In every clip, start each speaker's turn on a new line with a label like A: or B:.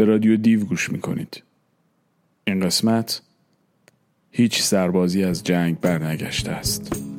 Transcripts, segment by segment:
A: به رادیو دیو گوش می‌کنید. این قسمت هیچ سربازی از جنگ برنگشته است.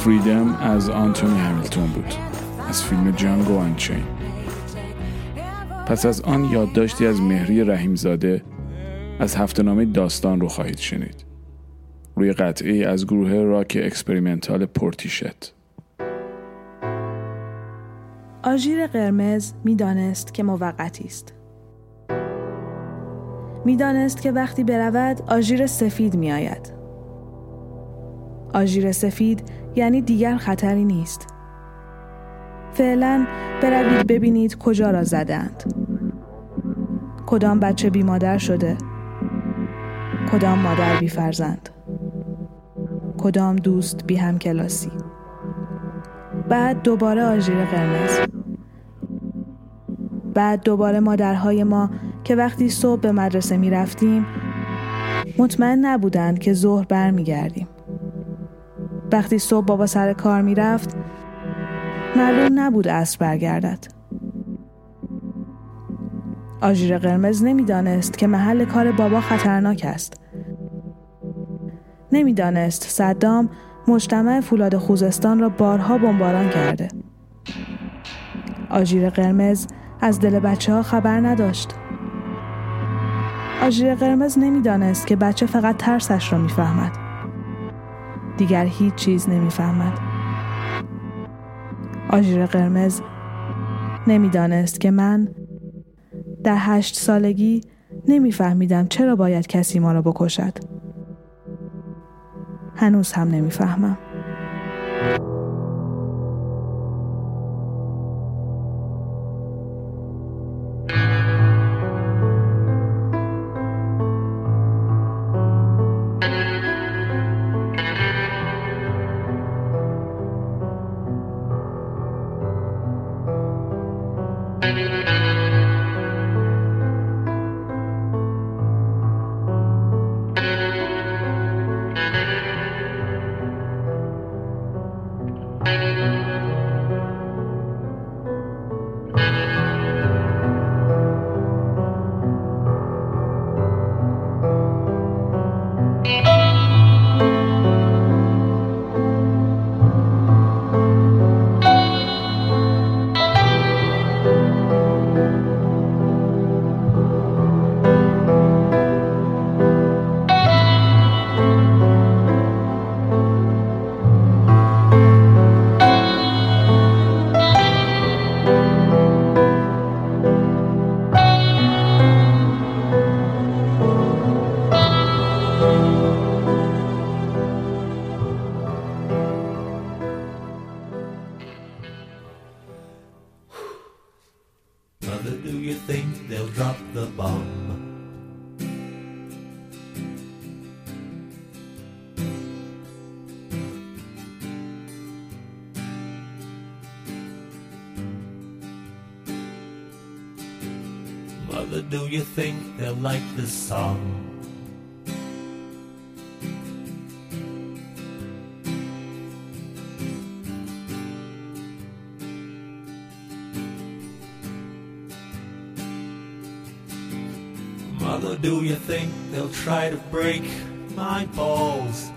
A: Freedom از آنتونی همیلتون بود از فیلم Django Unchained. پس از آن یادداشتی از مهری رحیمزاده از هفتهنامه داستان رو خواهید شنید. روی قطعی از گروه راک experimental Portishead.
B: آژیر قرمز می‌دانست که موقتی است. می‌دانست که وقتی برود آژیر سفید میآید. آژیر سفید یعنی دیگر خطری نیست. فعلا بروید ببینید کجا را زدند. کدام بچه بی مادر شده؟ کدام مادر بی فرزند کدام دوست بی هم کلاسی بعد دوباره آژیر قرمز. بعد دوباره مادرهای ما که وقتی صبح به مدرسه می رفتیم مطمئن نبودند که ظهر برمیگردیم. وقتی صبح بابا سر کار می‌رفت معلوم نبود عصر برگردد آژیر قرمز نمی‌دانست که محل کار بابا خطرناک است نمی‌دانست صدام مجتمع فولاد خوزستان را بارها بمباران کرده. آژیر قرمز از دل بچه ها خبر نداشت. آژیر قرمز نمی‌دانست که بچه فقط ترسش را می‌فهمد. دیگر هیچ چیز نمی‌فهمد. آژیر قرمز نمی‌دانست که من در هشت سالگی نمیفهمیدم چرا باید کسی ما را بکشد. هنوز هم نمی‌فهمم.
C: This song? Mother, do you think they'll try to break my balls?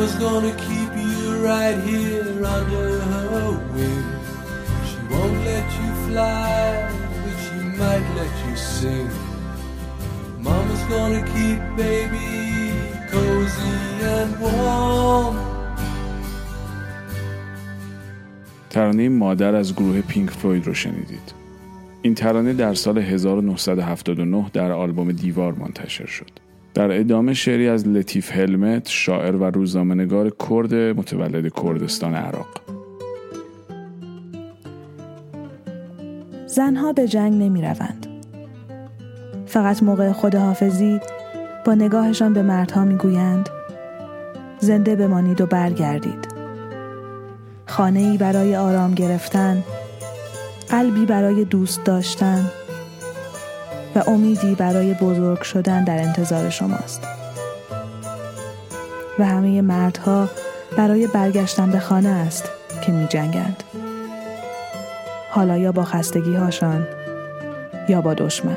C: Gonna keep you right here under her wing. She won't let you fly, but she might let you sing. Mama's gonna keep baby cozy and warm.
D: ترانه مادر از گروه پینک فلوید رو شنیدید. این ترانه در سال 1979 در آلبوم دیوار منتشر شد. در ادامه شعری از لطیف هلمت شاعر و روزنامه‌نگار کرد متولد کردستان عراق
B: زنها به جنگ نمی روند. فقط موقع خداحافظی با نگاهشان به مردها می گویند زنده بمانید و برگردید. خانه ای برای آرام گرفتن، قلبی برای دوست داشتن، و امیدی برای بزرگ شدن در انتظار شماست و همه مردها برای برگشتن به خانه است که می جنگند. حالا یا با خستگی هاشان یا با دشمن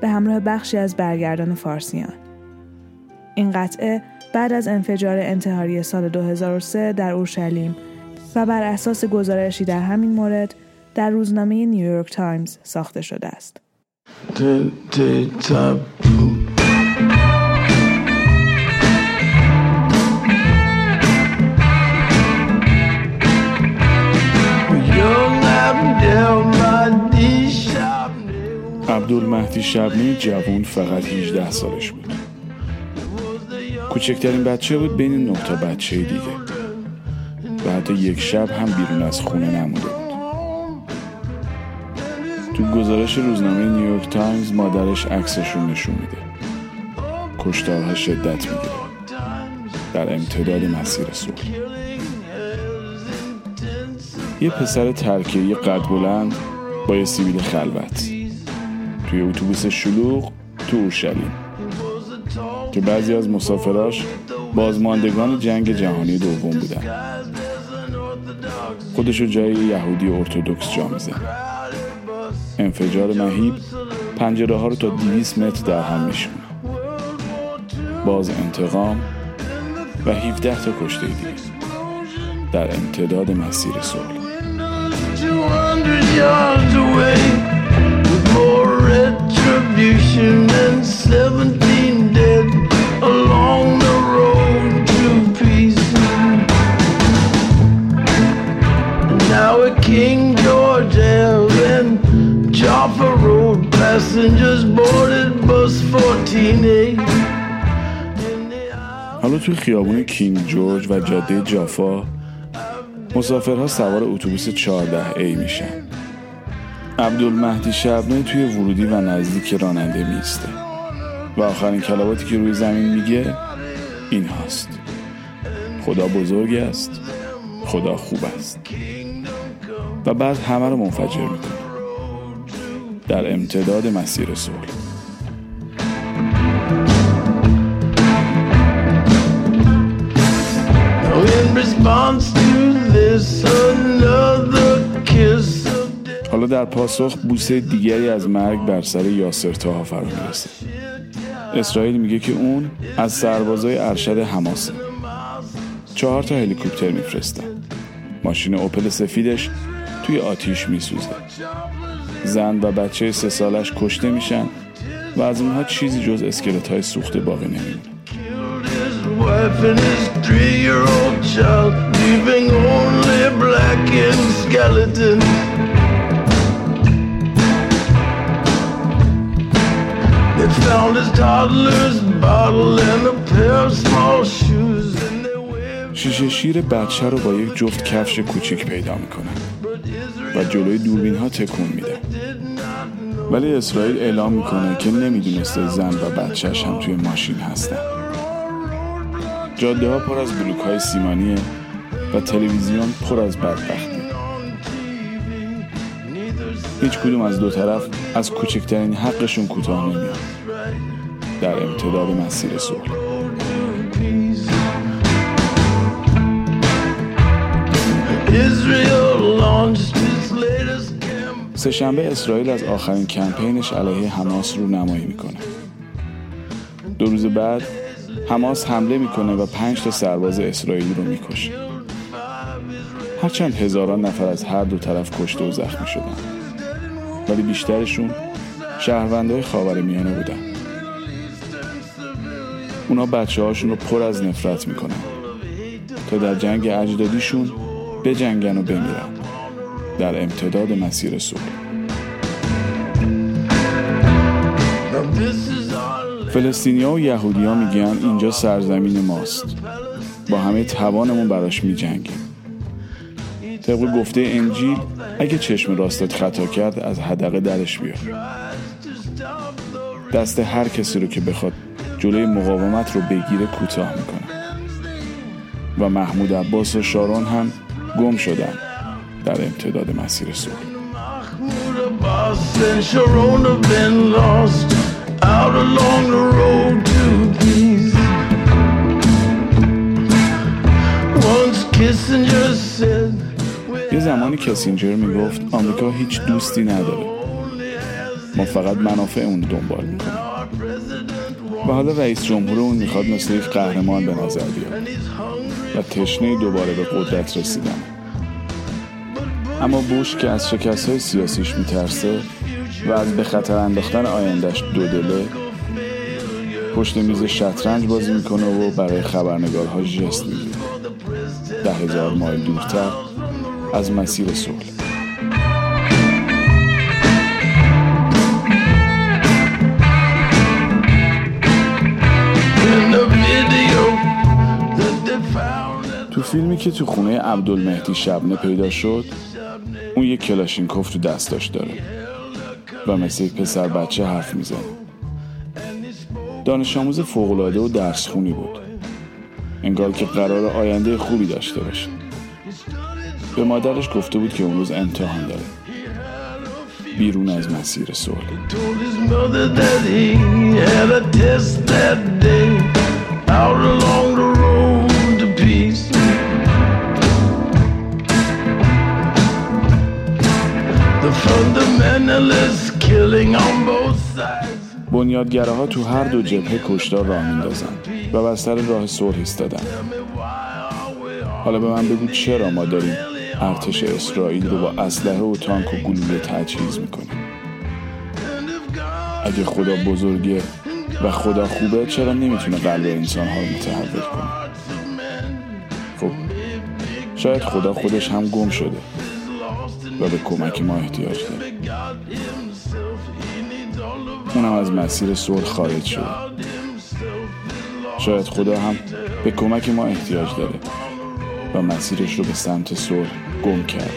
B: به همراه بخشی از برگردان فارسیان. این قطعه بعد از انفجار انتحاری سال 2003 در اورشلیم و بر اساس گزارشی در همین مورد در روزنامه نیویورک تایمز ساخته شده است.
D: عبدالمهدی شبنی جوان فقط 18 سالش بود. کوچکترین بچه بود بین نه تا بچه دیگه. و حتی یک شب هم بیرون از خونه نموده بود. تو گزارش روزنامه نیویورک تایمز مادرش عکسشون نشون میده. کشتارها شدت می‌گیره. در امتداد مسیر صلح. یه پسر ترکیه قد بلند با یه سیبیل خلوت. توی اتوبوس شلوغ تو اورشلیم که بعضی از مسافراش بازماندگان جنگ جهانی دوم بودن. خودشو جای یهودی ارتودکس جا می‌زنه. انفجار مهیب پنجره ها رو تا 200 متر در هم میشونه. باز انتقام و 17 تا کشته دیگه در امتداد مسیر صلح. King George Jaffa Road, passengers boarded bus 14A. حالا توی خیابون کینگ جورج و جاده جافا مسافرها سوار اتوبوس 14 ای میشن. عبدالمهدی شبنه توی ورودی و نزدیک راننده میسته و آخرین کلماتی که روی زمین میگه این هاست. خدا بزرگ است. خدا خوب است. و بعد همه رو منفجر می‌کنه. در امتداد مسیر صلح. حالا در پاسخ بوسه دیگری از مرگ بر سر یاسر تاها فرا می‌رسه. اسرائیل میگه که اون از سربازای ارشد حماسه. چهار تا هلیکوپتر میفرستن. ماشین اوپل سفیدش توی آتیش میسوزه. زن و بچه سه سالش کشته میشن و از اونها چیزی جز اسکلت های سوخته باقی نمیمونه. شیشه شیر بچه رو با یک جفت کفش کوچیک پیدا می‌کنن و جلوی دوربین ها تکون میده. ولی اسرائیل اعلام می‌کنه که نمی‌دونسته زن و بچهش هم توی ماشین هستن. جاده ها پر از بلوک های سیمانیه و تلویزیون پر از بدبختی. هیچ کدوم از دو طرف از کوچکترین حقشون کوتاه نمیاد در امتداد مسیر صلح. سهشنبه اسرائیل از آخرین کمپینش علیه حماس رو نمایی می‌کنه. دو روز بعد حماس حمله می‌کنه و پنج تا سرباز اسرائیل رو می‌کشه. هرچند هزاران نفر از هر دو طرف کشته و زخمی شدن. ولی بیشترشون شهروندهای خاور میانه بودن. اونا بچه هاشون رو پر از نفرت می‌کنن. تا در جنگ اجدادیشون بجنگن و بمیرن. در امتداد مسیر صلح. فلسطینیا و یهودیا میگن اینجا سرزمین ماست. با همه توانمون براش میجنگیم. طبق گفته انجیل اگه چشم راستت خطا کرد از حدقه درش بیار. دست هر کسی رو که بخواد جلوی مقاومت رو بگیره کوتاه می‌کنه. و محمود عباس و شارون هم گم شدن در امتداد مسیر صلح. یه زمانی کسینجر می‌گفت آمریکا هیچ دوستی نداره. ما فقط منافع اون دنبال می‌کنیم. و حالا رئیس جمهور اون می‌خواد مثل یک قهرمان به نظر بیاد. و تشنه دوباره به قدرت رسیدن. اما بوش که از شکست های سیاسیش میترسه و از به خطر انداختن آیندهش دو دله پشت میز شطرنج بازی می‌کنه و برای خبرنگارها جست می‌گیره. ده هزار مایل دورتر از مسیر صلح. فیلمی که تو خونه عبدالمهدی شبنه پیدا شد اون یک کلاشینکوف تو دستاش داره و مثل یک پسر بچه حرف می‌زنه. دانش آموز فوقلاده و درس خونی بود. انگار که قرار آینده خوبی داشته باشه. به مادرش گفته بود که اون روز امتحان داره. بیرون از مسیر صلح. بنیادگره ها تو هر دو جبهه کشتار راه میندازن و بر سر راه صلح ایستادن. حالا به من بگو چرا ما داریم ارتش اسرائیل رو با اسلحه و تانک و گلوله تجهیز می‌کنیم؟ اگه خدا بزرگه و خدا خوبه چرا نمی‌تونه قلب انسان ها رو متحول کنه؟ خب شاید خدا خودش هم گم شده. و به کمک ما احتیاج داره اونم از مسیر صلح خارج شده شاید خدا هم به کمک ما احتیاج داره و مسیرش رو به سمت صلح گم کرد.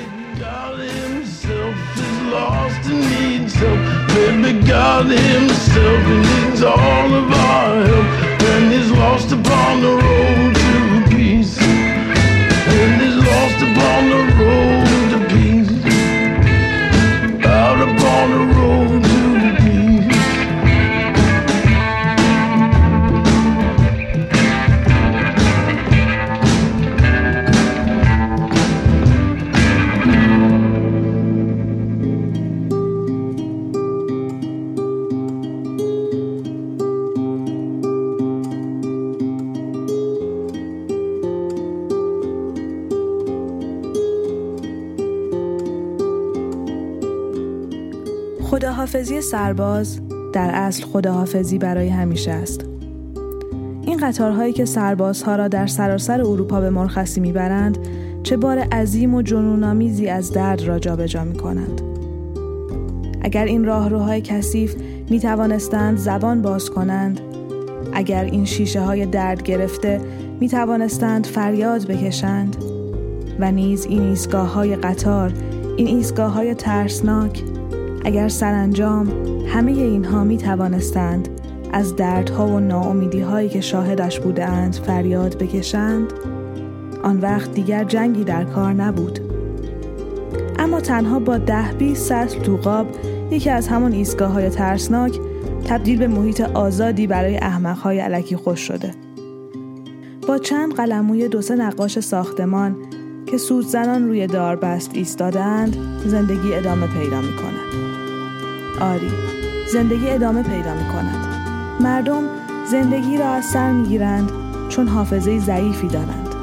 B: خداحافظی سرباز در اصل خداحافظی برای همیشه است. این قطارهایی که سربازها را در سراسر اروپا به مرخصی می‌برند چه بار عظیم و جنونآمیزی از درد را جابجا می کنند. اگر این راهروهای کثیف می توانستند زبان باز کنند اگر این شیشه های درد گرفته می توانستند فریاد بکشند و نیز این ایستگاه های قطار این ایستگاه های ترسناک اگر سرانجام همه اینها می توانستند از دردها و ناامیدی هایی که شاهدش بودند فریاد بکشند آن وقت دیگر جنگی در کار نبود اما تنها با ده بیست سطل توقاب یکی از همان ایستگاه های ترسناک تبدیل به محیط آزادی برای های علکی خوش شده با چند قلموی دو سه نقاش ساختمان که سودزنان روی داربست ایستادند زندگی ادامه پیدا می کند. آری. زندگی ادامه پیدا می کند مردم زندگی را از سر می گیرند چون حافظه ضعیفی دارند.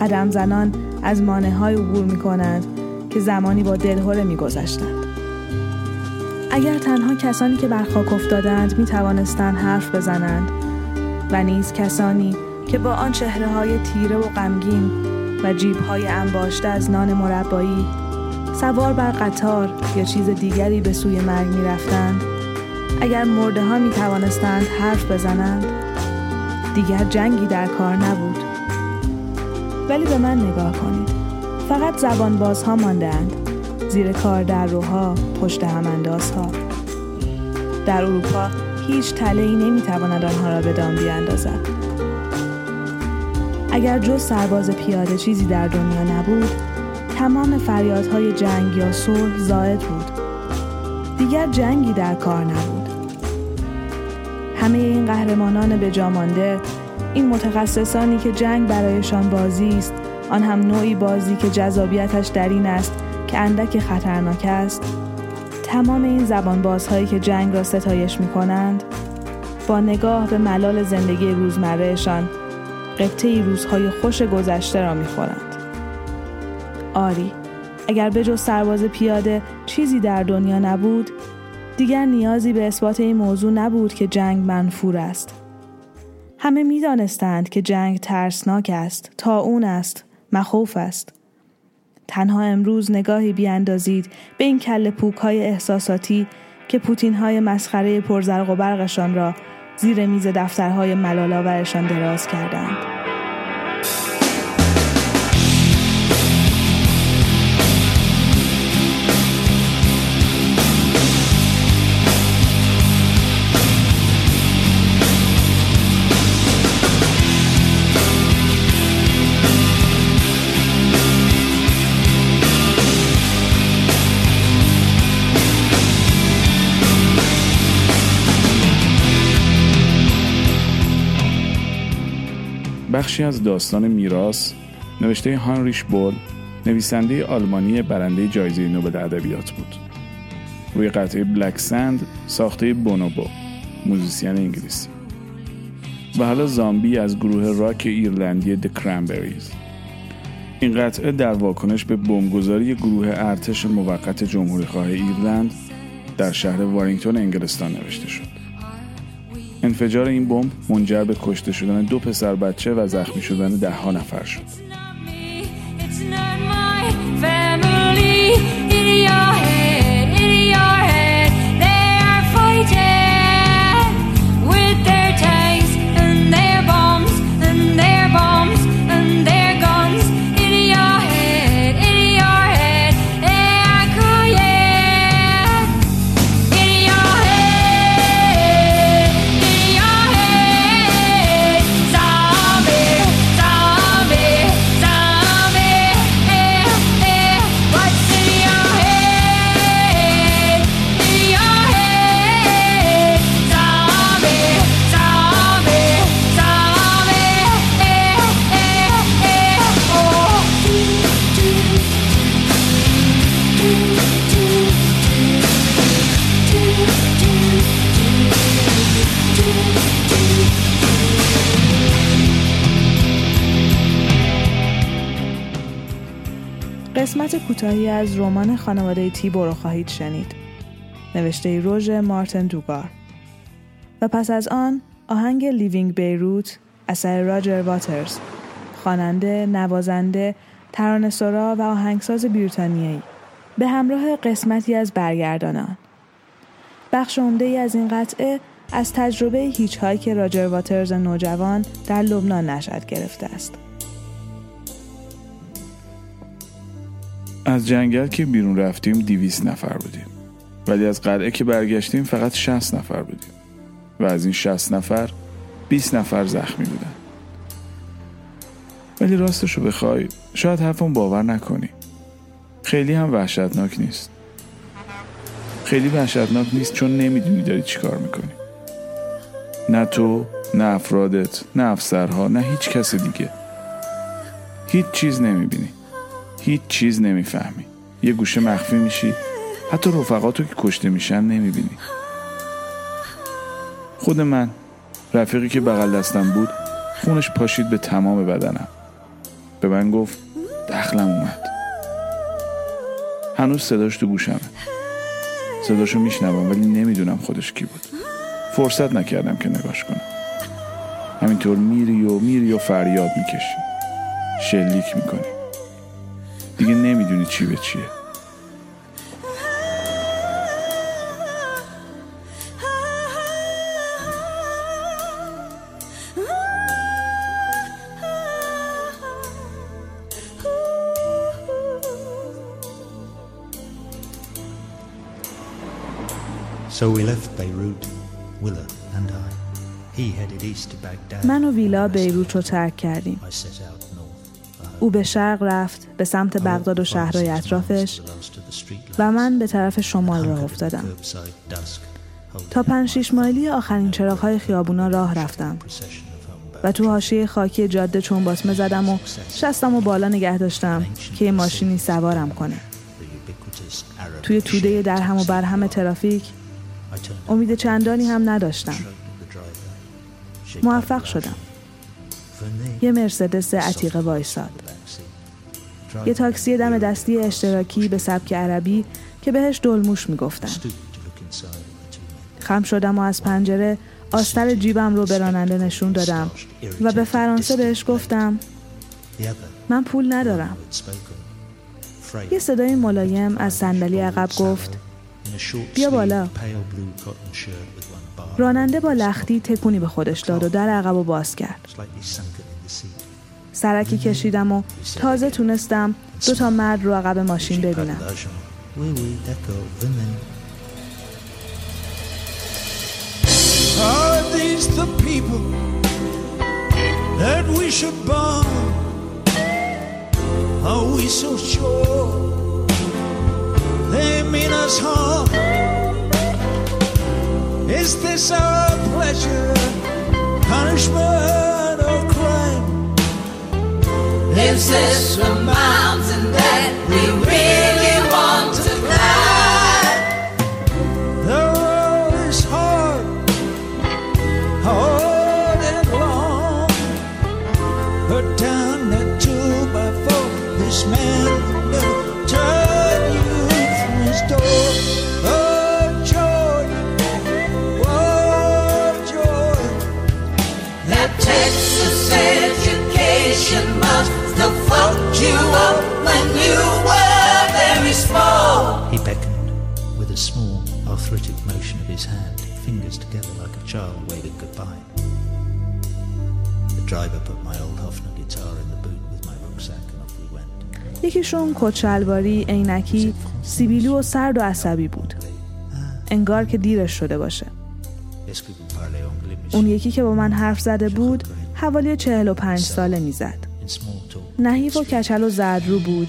B: قدم زنان از مانه های عبور می کنند که زمانی با دلهوره می گذشتند. اگر تنها کسانی که بر خاک افتادند می توانستند حرف بزنند و نیز کسانی که با آن چهره های تیره و غمگین و جیب های انباشته از نان مربایی سوار بر قطار یا چیز دیگری به سوی مرگ می رفتند اگر مرده ها می توانستند حرف بزنند دیگر جنگی در کار نبود. ولی به من نگاه کنید. فقط زبان بازها ماندهاند. زیر کار در روها پشت هماندازها در اروپا هیچ تله ای نمی تواند آنها را به دام بیاندازد. اگر جز سرباز پیاده چیزی در دنیا نبود تمام فریادهای جنگ یا صلح زائد بود. دیگر جنگی در کار نبود. همه این قهرمانان به جامانده این متخصصانی که جنگ برایشان بازی است آن هم نوعی بازی که جذابیتش در این است که اندک خطرناک است. تمام این زبان بازهایی که جنگ را ستایش می کنند با نگاه به ملال زندگی روزمرهشان قبطه روزهای خوش گذشته را می خورند. آری. اگر به جز سرباز پیاده چیزی در دنیا نبود دیگر نیازی به اثبات این موضوع نبود که جنگ منفور است. همه می‌دانستند که جنگ ترسناک است تا اون است مخوف است. تنها امروز نگاهی بیاندازید به این کل پوک های احساساتی که پوتین های مسخره پرزرق و برقشان را زیر میز دفترهای ملالاورشان دراز کردند.
D: بخشی از داستان میراث نوشته هاینریش بول نویسنده آلمانی برنده جایزه نوبل ادبیات بود. روی قطعه Black Sands ساخته Bonobo موزیسین انگلیسی. و حالا Zombie از گروه راک ایرلندی The Cranberries این قطعه در واکنش به بمبگذاری گروه ارتش موقت جمهوریخواه ایرلند در شهر وارینگتون انگلستان نوشته شد. انفجار این بمب منجر به کشته شدن دو پسر بچه و زخمی شدن ده ها نفر شد.
C: and
B: کوتاهی از رمان خانواده تیبو رو خواهید شنید. نوشته روژ مارتن دوگار. و پس از آن آهنگ لیوینگ بیروت اثر راجر واترز خواننده، نوازنده، ترانه‌سرا و آهنگساز بریتانیایی به همراه قسمتی از برگردانان. بخش عمده ای از این قطعه از تجربه هیچ که راجر واترز نوجوان در لبنان نشد گرفته است.
D: از جنگل که بیرون رفتیم دیویس نفر بودیم. ولی از قلعه که برگشتیم فقط 60 نفر بودیم. و از این 60 نفر 20 نفر زخمی بودن. ولی راستشو بخوای شاید حرفم باور نکنی. خیلی هم وحشتناک نیست. خیلی وحشتناک نیست چون نمی‌دونی داری چیکار می‌کنی. نه تو نه افرادت نه افسرها نه هیچ کس دیگه. هیچ چیز نمی‌بینی. هیچ چیز نمی‌فهمی. یه گوشه مخفی میشی. حتی رفقاتو که کشته میشن نمی‌بینی. خود من رفیقی که بغل دستم بود خونش پاشید به تمام بدنم. به من گفت دخلم اومد. هنوز صداش تو گوشمه. صداشو میشنوم ولی نمی‌دونم خودش کی بود. فرصت نکردم که نگاش کنم. همینطور میری و میری و فریاد می‌کشی. شلیک می‌کنی. دیگه نمی‌دونی چی به چیه
B: So we left Beirut, Willa and I. He headed east to Baghdad. من و ویلا بیروت رو ترک کردیم. او به شرق رفت به سمت بغداد و شهرهای اطرافش و من به طرف شمال راه افتادم. تا پنج شیش مایلی آخرین چراغهای خیابونا راه رفتم. و تو حاشیه خاکی جاده چون باسمه زدم و شستم و بالا نگه داشتم که یه ماشینی سوارم کنه. توی توده درهم و برهم ترافیک امید چندانی هم نداشتم. موفق شدم. یه مرسدس عتیقه وایساد. یه تاکسی دم دستی اشتراکی به سبک عربی که بهش دلموش می‌گفتن. خم شدم و از پنجره آستر جیبم رو به راننده نشون دادم و به فرانسه بهش گفتم من پول ندارم. یه صدای ملایم از صندلی عقب گفت بیا بالا. راننده با لختی تکونی به خودش داد و در عقب و باز کرد. سرکی کشیدم و تازه تونستم دو تا مرد رو عقب ماشین ببینم. Is this our pleasure, punishment? lives this the mountain that we reach? یکیشون کچلواری، عینکی، سیبیلو و سرد و عصبی بود. انگار که دیرش شده باشه. اون یکی که با من حرف زده بود حوالی چهل و پنج ساله می‌زد. نحیف و کچل و زردرو بود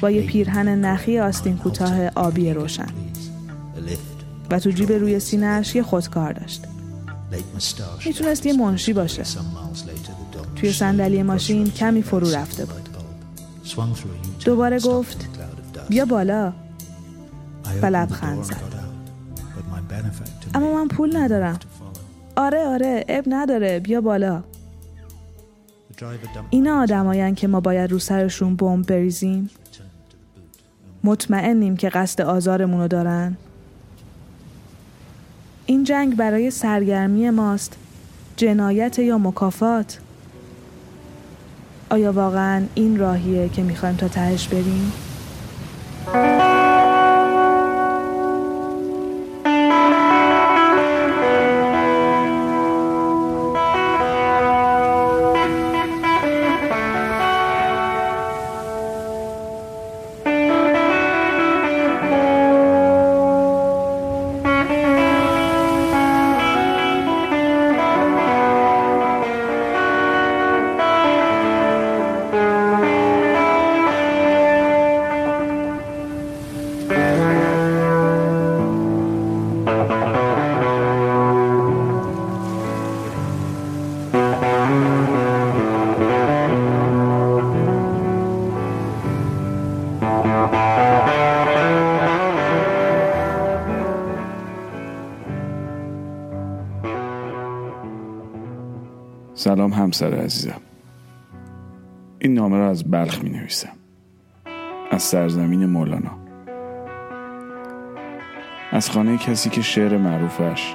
B: با یه پیرهن نخی آستین کوتاه آبی روشن و تو جیب روی سینهش یه خودکار داشت می‌تونست یه منشی باشه توی صندلی ماشین کمی فرو رفته بود. دوباره گفت بیا بالا. و لبخند زد. اما من پول ندارم. آره آره اب نداره بیا بالا. اینا آدماین که ما باید رو سرشون بمب بریزیم. مطمئنیم که قصد آزارمونو دارن. این جنگ برای سرگرمی ماست جنایت یا مکافات؟ آیا واقعا این راهیه که می‌خوایم تا تهش بریم؟
D: سلام همسر عزیزم. این نامه را از بلخ می نویسم از سرزمین مولانا. از خانه کسی که شعر معروفش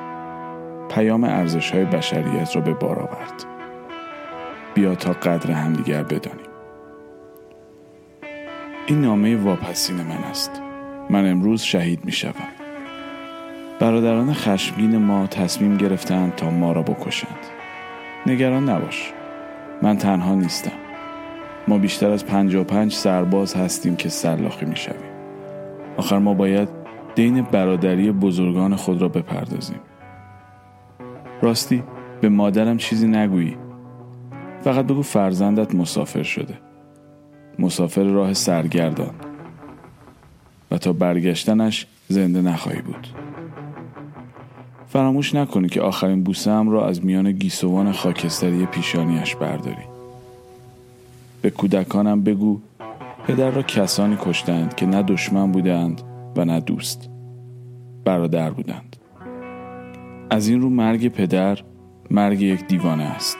D: پیام ارزش های بشریت را به بار آورد. بیا تا قدر همدیگر بدانیم. این نامه واپسین من است. من امروز شهید می شوم برادران خشمگین ما تصمیم گرفتند تا ما را بکشند. نگران نباش. من تنها نیستم. ما بیشتر از پنج و پنج سرباز هستیم که سلاخی می شویم آخر ما باید دین برادری بزرگان خود را بپردازیم. راستی به مادرم چیزی نگویی. فقط بگو فرزندت مسافر شده. مسافر راه سرگردان. و تا برگشتنش زنده نخواهی بود. فراموش نکنی که آخرین بوسه هم را از میان گیسوان خاکستری پیشانیش برداری. به کودکانم بگو پدر را کسانی کشتند که نه دشمن بودند و نه دوست. برادر بودند. از این رو مرگ پدر مرگ یک دیوانه است.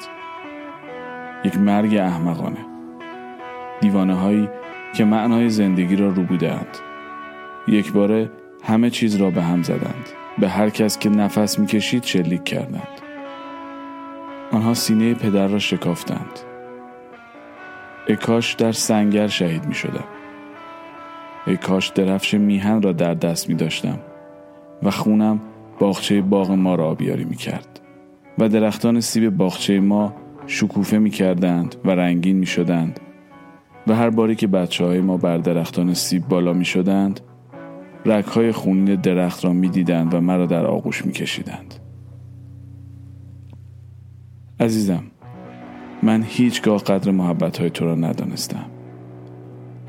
D: یک مرگ احمقانه. دیوانه هایی که معنای زندگی را رو بودند. یک باره همه چیز را به هم زدند. به هر کس که نفس می‌کشید شلیک کردند. آنها سینه پدر را شکافتند. ای کاش در سنگر شهید می شدم ای کاش درفش میهن را در دست می داشتم و خونم باغچه باغ ما را آبیاری می کرد و درختان سیب باغچه ما شکوفه می کردند و رنگین می شدند و هر باری که بچه های ما بر درختان سیب بالا می شدند رگهای خونین درخت را می دیدند و مرا در آغوش می کشیدند. عزیزم من هیچگاه قدر محبت های تو را ندانستم.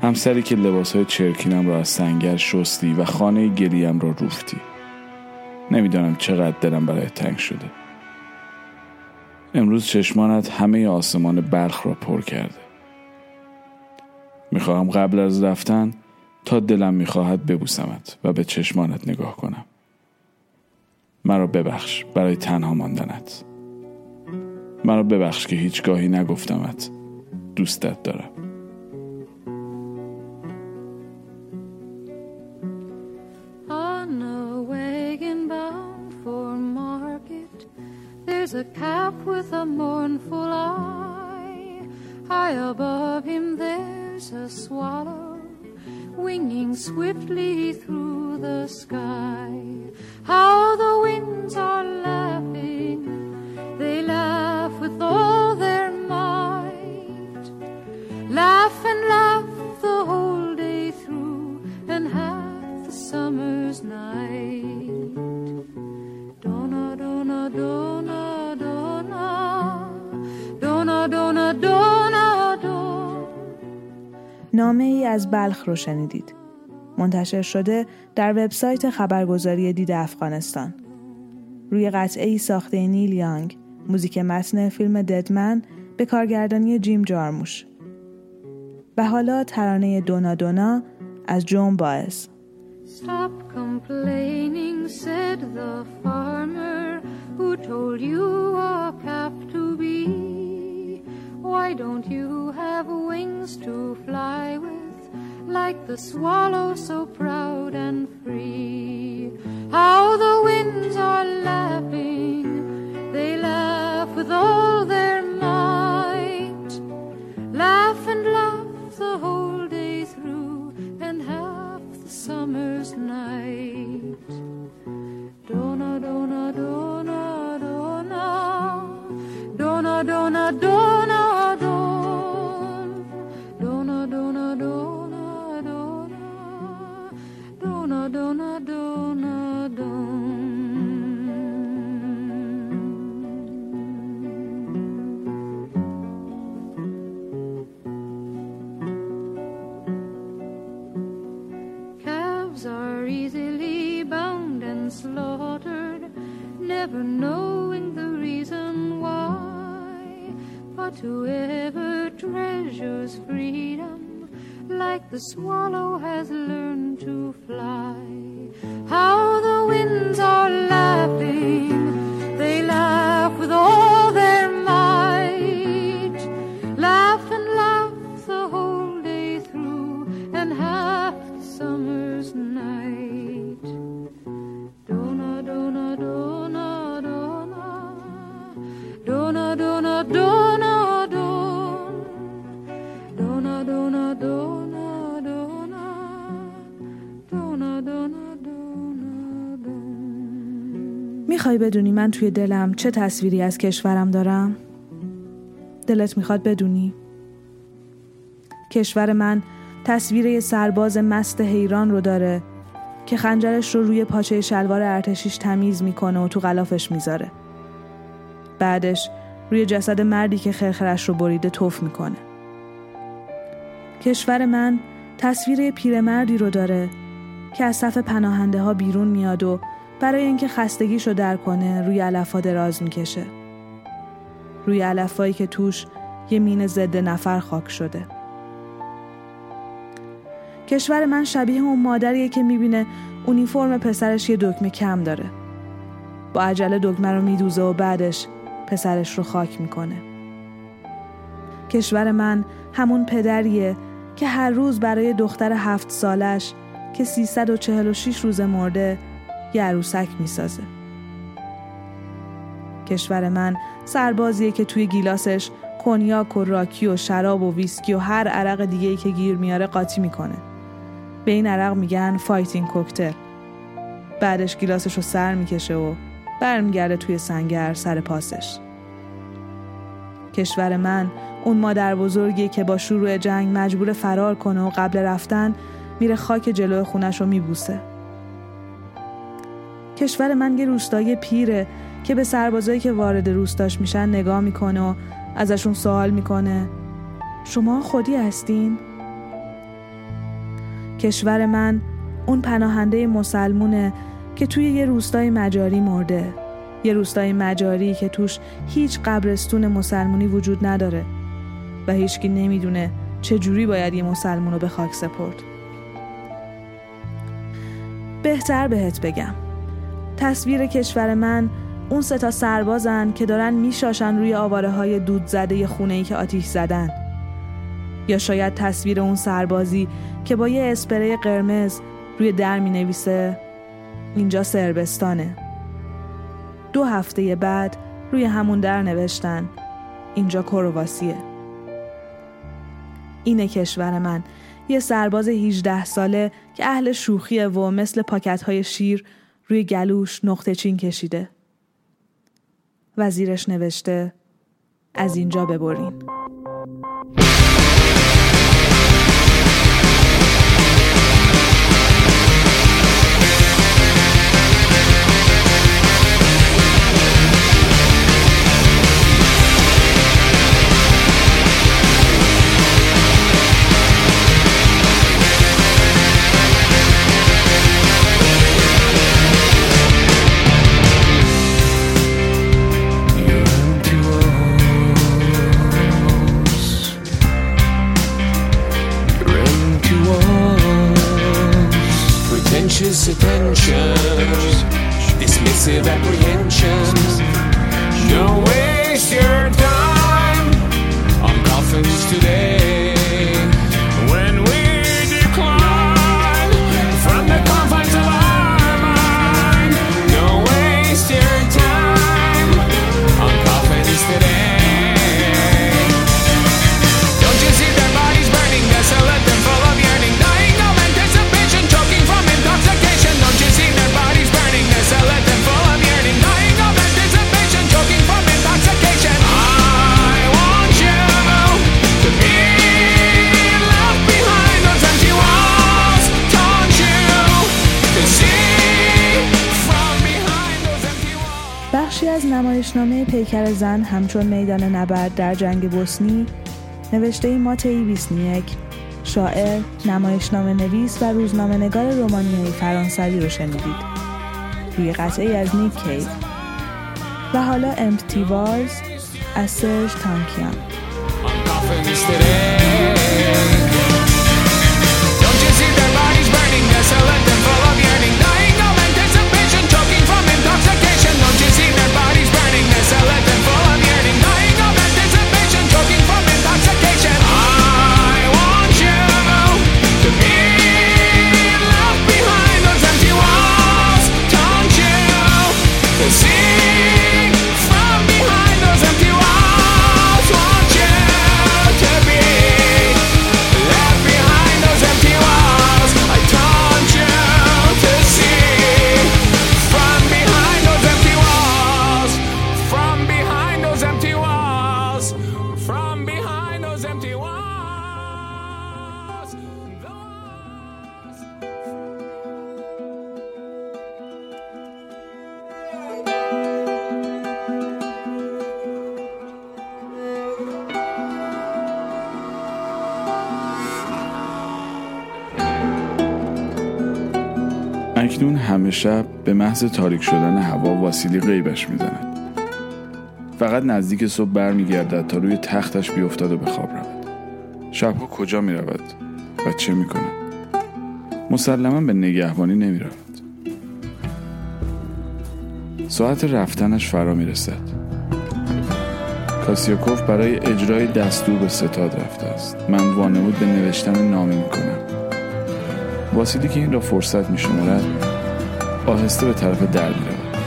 D: همسری که لباس های چرکینم را از سنگر شستی و خانه گلیم را روفتی. نمی‌دانم چقدر دلم برای تنگ شده. امروز چشمانت همه آسمان بلخ را پر کرده. می‌خواهم قبل از رفتن تا دلم می‌خواهد ببوسمت و به چشمانت نگاه کنم. مرا ببخش برای تنها ماندنت. مرا ببخش که هیچگاهی نگفتمت. دوستت دارم. بلخ رو شنیدید. منتشر شده در وبسایت خبرگزاری دید افغانستان. روی قطعه ای ساخته نیل یانگ، موزیک متن فیلم ددمن به کارگردانی جیم جارموش. و حالا ترانه دونا دونا از جون باعث. Stop complaining, said the farmer who told you a cap to be. Why don't you have wings to fly with
E: like the swallow so proud and free. How the winds are laughing, they laugh with all their might. Laugh and laugh the whole day through, and half the summer's night. Dona, dona, dona, dona, dona, dona, dona, whoever treasures freedom, like the swallow, has learned to fly. How the winds are laughing,
B: می‌خوای بدونی من توی دلم چه تصویری از کشورم دارم؟ دلت می‌خواد بدونی؟ کشور من تصویر یه سرباز مست حیران رو داره که خنجرش رو روی پاچه شلوار ارتشیش تمیز می‌کنه و تو غلافش می‌ذاره. بعدش روی جسد مردی که خرخرش رو بریده توف می‌کنه. کشور من تصویر پیرمردی رو داره که از صف پناهنده ها بیرون میاد و برای اینکه خستگیش رو در کنه روی علفها دراز می‌کشه. روی علفایی که توش یه مین ضد نفر خاک شده. کشور من شبیه اون مادریه که می‌بینه اونیفرم پسرش یه دکمه کم داره. با عجله دکمه رو میدوزه و بعدش پسرش رو خاک می‌کنه. کشور من همون پدریه که هر روز برای دختر هفت سالش که 346 روز مرده یه عروسک می‌سازه. کشور من سربازیه که توی گیلاسش کنیاک و راکی و شراب و ویسکی و هر عرق دیگه ای که گیر میاره قاطی می‌کنه. به این عرق میگن fighting cocktail. بعدش گیلاسش رو سر می‌کشه و برمیگرده توی سنگر سر پاسش. کشور من اون مادر بزرگی که با شروع جنگ مجبور فرار کنه و قبل رفتن میره خاک جلو خونش رو میبوسه. کشور من یه روستایی پیره که به سربازایی که وارد روستاش میشن نگاه می‌کنه و ازشون سوال می‌کنه. شما خودی هستین؟ کشور من اون پناهنده مسلمونه که توی یه روستای مجاری مرده. یه روستای مجاری که توش هیچ قبرستون مسلمونی وجود نداره و هیچکی نمی‌دونه چه جوری باید یه مسلمون رو به خاک سپرد. بهتر بهت بگم. تصویر کشور من اون سه تا سربازن که دارن میشاشن روی آواره های دود زده خونه ای که آتیش زدن. یا شاید تصویر اون سربازی که با یه اسپری قرمز روی در می نویسه اینجا سربستانه. دو هفته بعد روی همون در نوشتن اینجا کرواسیه اینه کشور من. یه سرباز 18 ساله که اهل شوخیه و مثل پاکت های شیر روی گلوش نقطه چین کشیده. وزیرش نوشته از اینجا ببرین.
F: زن همچون میدان نبرد در جنگ بوسنی نوشته ماتئی بیسنیک شاعر، نمایشنامه نویس و روزنامه نگار رومانیایی فرانسوی رو شنیدید. روی قطعه از نیک کیو و حالا امپتی وارز از سرج تانکیان.
D: شب به محض تاریک شدن هوا واسیلی غیبش می‌زند. فقط نزدیک صبح برمیگردد تا روی تختش بیفتاد و به خواب رود. شبها کجا می رود و چه می کند مسلما به نگهبانی نمی رود ساعت رفتنش فرا می رسد کاسیاکوف برای اجرای دستور به ستاد رفته است. من وانمود به نوشتن نامه می کنم واسیلی که این را فرصت می شمارد آهسته به طرف در می رود.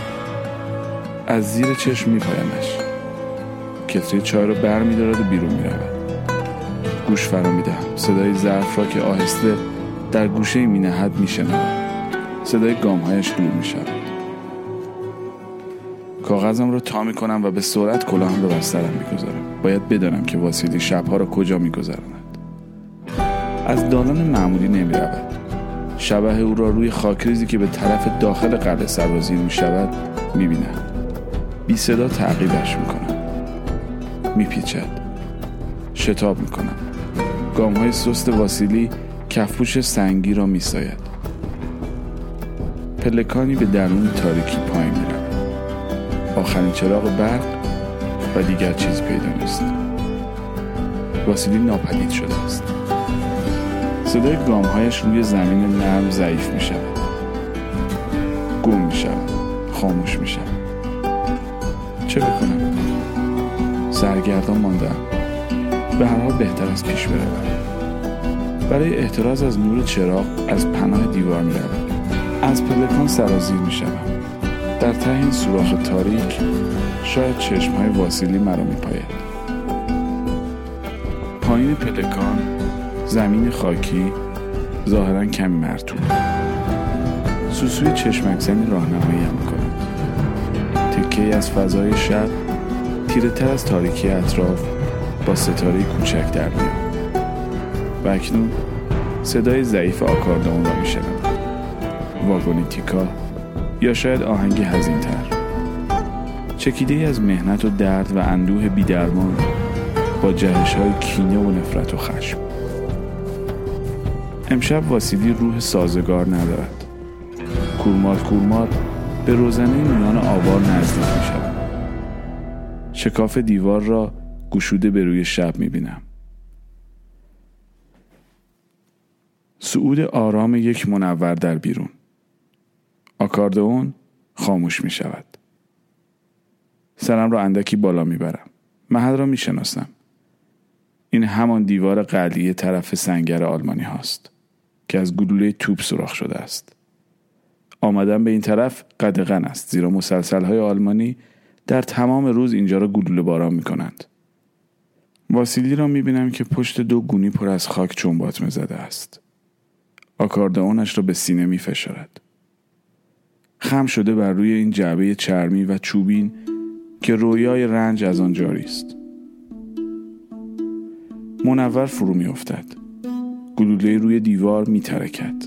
D: از زیر چشم می پایمش کتری چای را بر می دارد و بیرون می رود. گوش فرا می دهم صدای ظرف را که آهسته در گوشه می نهد می شنود. صدای گامهایش دور می شود کاغذم را تا می کنم و به سرعت کلاهم را بر سرم می گذارم. باید بدانم که واسیلی شبها را کجا می گذراند. از دالان معمولی نمی رود. شبه او را روی خاکریزی که به طرف داخل قلعه سرازیر می شود می بینم. بی صدا تعقیبش می کنم. می پیچد. شتاب می کنم. گام های سست واسیلی کفپوش سنگی را می ساید. پلکانی به درون تاریکی پایین می آخرین چراغ برق و دیگر چیز پیدا نیست. واسیلی ناپدید شده است. صدای گامهایش روی زمین نرم ضعیف می شود گم می شود خاموش می شود چه بکنم؟ سرگردان ماندم به هر حال بهتر از پیش بروم. برای احتراز از نور چراغ از پناه دیوار می روم از پلکان سرازیر می شود در ته این سوراخ تاریک شاید چشم های واسیلی مرا می پاید پایین پلکان زمین خاکی ظاهرا کمی مرتوب. سوسوی چشمک زنی راهنمایی هم می‌کند تکه از فضای شب تیره تر از تاریکی اطراف با ستاره کوچک در میاد و اکنون صدای ضعیف آکاردون را میشنم واگونی تیکا یا شاید آهنگی هزین تر چکیده از مهنت و درد و اندوه بیدرمان با جهش های کینه و نفرت و خشم. امشب واسیلی روح سازگار ندارد. کورمات کورمات به روزنه میان آوار نزدیک می شود شکاف دیوار را گشوده به روی شب می بینم سعود آرام یک منور در بیرون. آکاردئون خاموش می شود سرم را اندکی بالا می برم محل را می شناسم این همان دیوار قلیه طرف سنگر آلمانی هاست. که از گلوله توپ سوراخ شده است آمدن به این طرف قدغن است زیرا مسلسل های آلمانی در تمام روز اینجا را گلوله باران می کنند. واسیلی را می بینم که پشت دو گونی پر از خاک چنباتمه زده است. آکاردئونش را به سینه می فشارد. خم شده بر روی این جعبه چرمی و چوبین که رویای رنج از آن جاری است. منور فرو می. گلوله روی دیوار میترکد.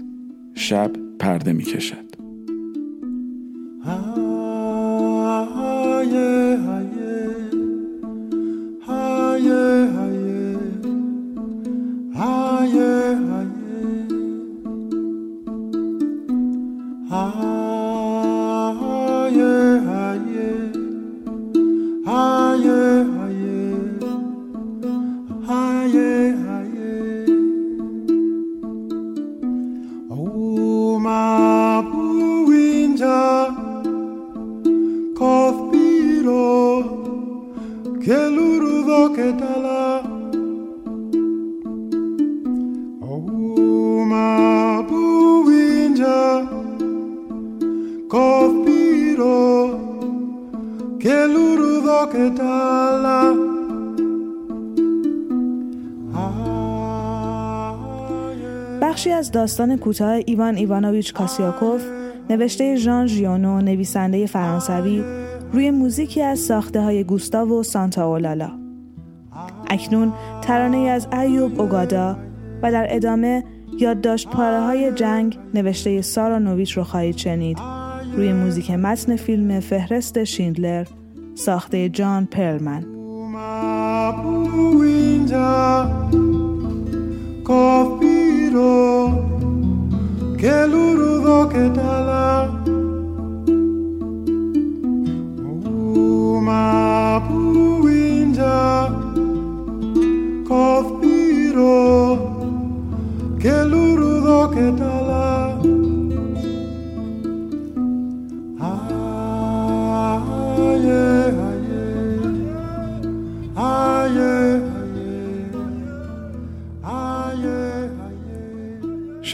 D: شب پرده می‌کشد.
G: Ah kuketala Ouma buinja que Keluru doketala.
B: بخشی از داستان کوتاه ایوان ایوانویچ کاسیاکوف نوشته ژان ژیونو نویسنده فرانسوی روی موزیکی از ساخته های گوستاو و سانتا اولالا اکنون ترانه از ایوب اوگادا و در ادامه یادداشت پاره های جنگ نوشته سارا نویچ رو خواهید شنید. روی موزیک متن فیلم فهرست شیندلر ساخته جان پرلمن.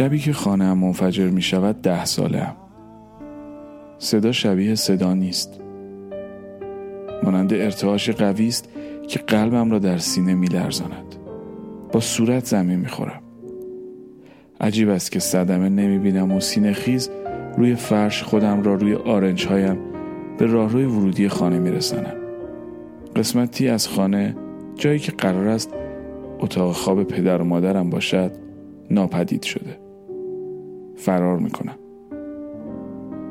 D: شبی که خانه منفجر می شود ده ساله. صدا شبیه صدا نیست مانند ارتعاش قوی است که قلبم را در سینه می لرزاند. با صورت زمین می خورم. عجیب است که صدمه نمی بینم و سینه خیز روی فرش خودم را روی آرنج هایم به راهروی ورودی خانه می رسنم. قسمتی از خانه جایی که قرار است اتاق خواب پدر و مادرم باشد ناپدید شده. فرار می‌کنم.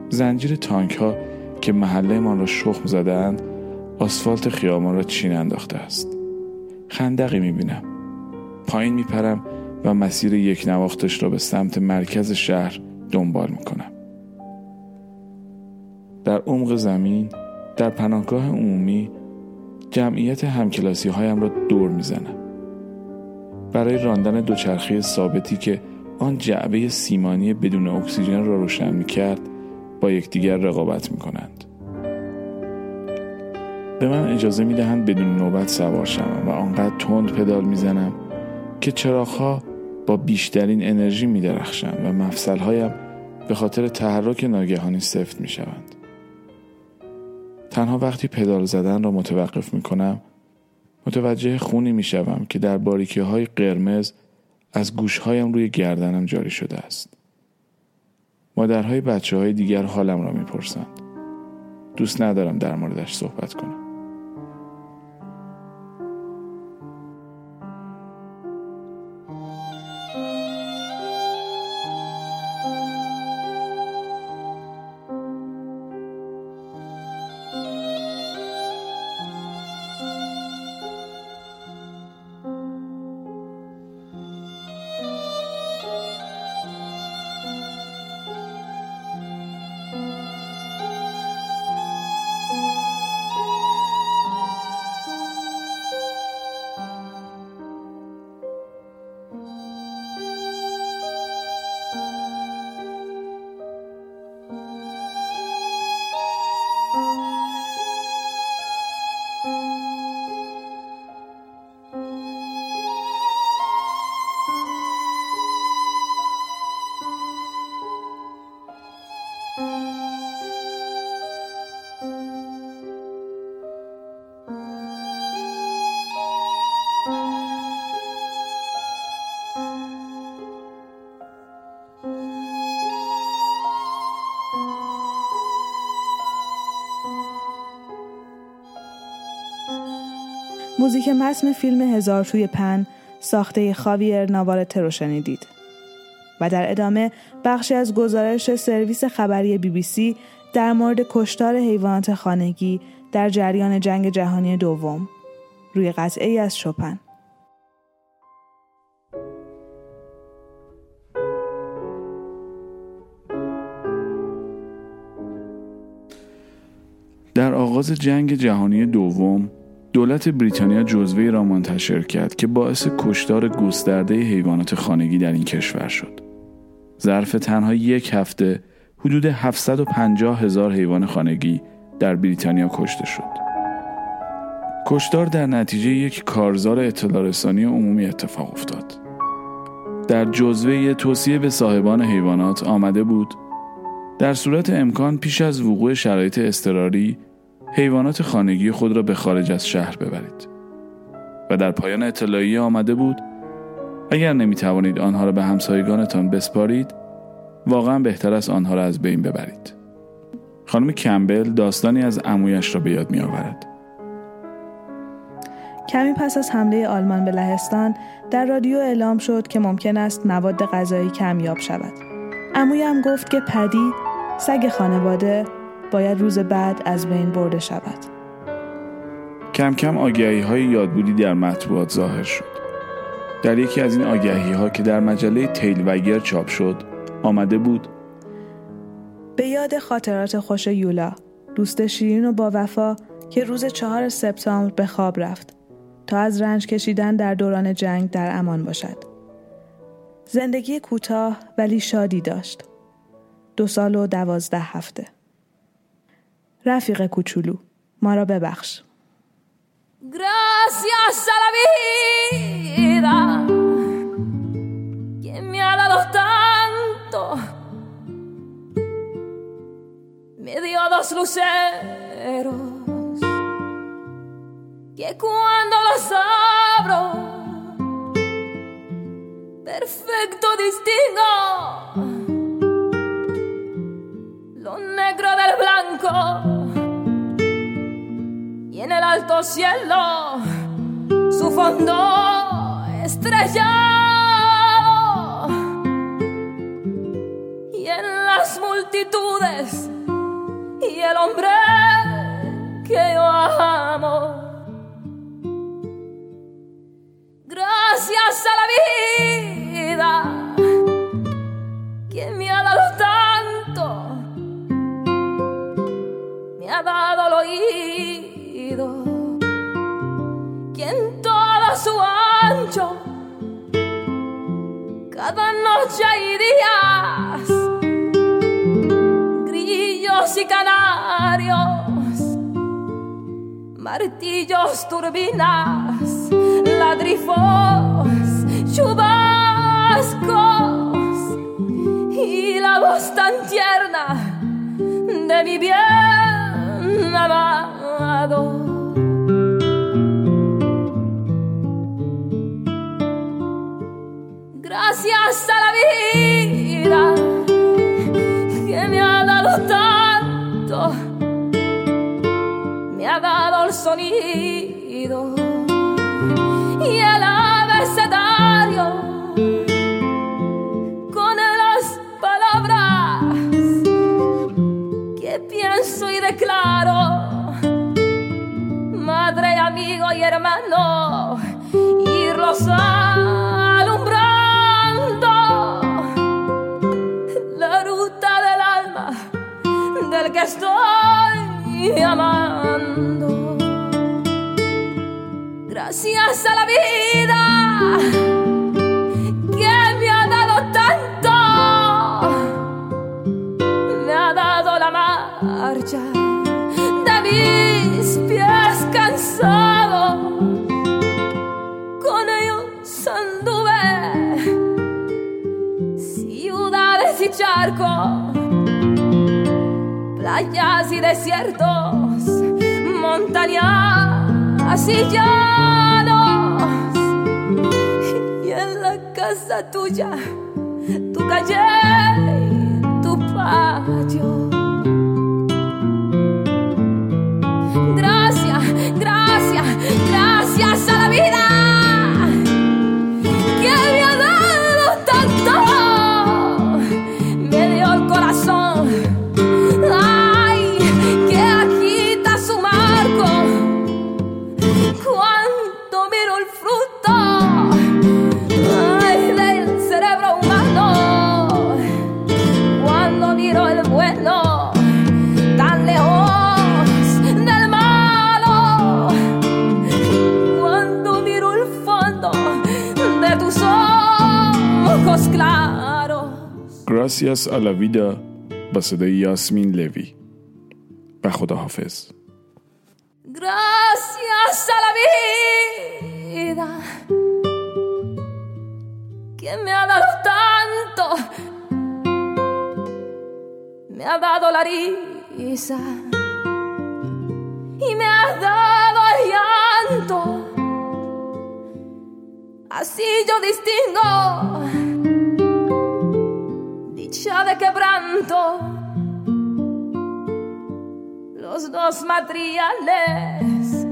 D: زنجیر تانک ها که محله ما را شخم زده اند آسفالت خیابان را چین انداخته است. خندقی می‌بینم. پایین میپرم و مسیر یک نواختش را به سمت مرکز شهر دنبال می‌کنم. در عمق زمین در پناهگاه عمومی جمعیت همکلاسی هایم را دور می‌زنم. برای راندن دوچرخه ثابتی که آن جعبه سیمانی بدون اکسیژن را روشن می کرد با یکدیگر رقابت می کنند. به من اجازه می دهند بدون نوبت سوار شوم و آنقدر تند پدال می زنم که چراغها با بیشترین انرژی می درخشند و مفصلهایم به خاطر تحرک ناگهانی سفت می شوند. تنها وقتی پدال زدن را متوقف می کنم متوجه خونی می شوم که در باریکی های قرمز از گوشهایم روی گردنم جاری شده است. مادرهای بچه های دیگر حالم را می‌پرسند. دوست ندارم در موردش صحبت کنم.
B: موزیک متن فیلم هزار توی پن ساخته خاویر ناوارته رو شنیدید. و در ادامه بخشی از گزارش سرویس خبری بی بی سی در مورد کشتار حیوانات خانگی در جریان جنگ جهانی دوم روی قطعه ای از شپن.
D: در آغاز جنگ جهانی دوم دولت بریتانیا جزوه را منتشر کرد که باعث کشتار گسترده حیوانات خانگی در این کشور شد. ظرف تنها یک هفته حدود 750 هزار حیوان خانگی در بریتانیا کشته شد. کشتار در نتیجه یک کارزار اطلاع رسانی عمومی اتفاق افتاد. در جزوه توصیه به صاحبان حیوانات آمده بود در صورت امکان پیش از وقوع شرایط اضطراری حیوانات خانگی خود را به خارج از شهر ببرید و در پایان اطلاعیه آمده بود اگر نمی توانید آنها را به همسایگانتان بسپارید واقعا بهتر است آنها را از بین ببرید خانم کمبل داستانی از امویش را به یاد می آورد.
B: کمی پس از حمله آلمان به لهستان در رادیو اعلام شد که ممکن است مواد غذایی کمیاب شود. امویم گفت که پدی سگ خانواده باید روز بعد از بین برده شود.
D: کم کم آگهی های یادبودی در مطبوعات ظاهر شد. در یکی از این آگهی ها که در مجله تیل وگر چاپ شد آمده بود
B: به یاد خاطرات خوش یولا دوست شیرین و با وفا که روز چهار سپتامبر به خواب رفت تا از رنج کشیدن در دوران جنگ در امان باشد. زندگی کوتاه ولی شادی داشت. دو سال و دوازده هفته. رفیق کوچولو ما را ببخش.
H: Gracias a la vida que me ha dado tanto. Me dio dos luceros que cuando los abro, perfecto distingo lo negro del blanco y en el alto cielo su fondo estrellado y en las multitudes y el hombre que yo amo. Gracias a la vida que me ha dado ha dado el oído, que en todo su ancho, cada noche y días, grillos y canarios, martillos, turbinas ladrifos, chubascos y la voz tan tierna de mi bien Gracias a la vida que me ha dado tanto, me ha dado el sonido y el abecedario hermano, irlos alumbrando la ruta del alma del que estoy amando. Gracias a la vida que me y charcos, playas y desiertos, montañas así llanos y en la casa tuya, tu calle y tu patio. Gracias a la vida
D: با صدای یاسمین لوی و خداحافظ
H: Gracias a la vida que me ha dado tanto, me ha dado la risa y me ha dado el llanto. Así yo distingo dicha de quebranto, los dos materiales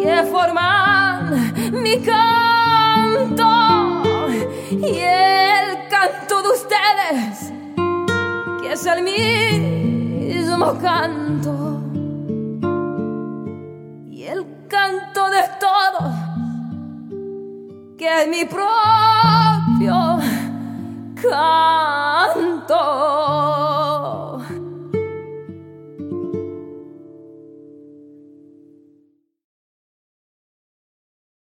H: que forman mi canto y el canto de ustedes, que es el mismo canto y el canto de todos, que es mi propio 関東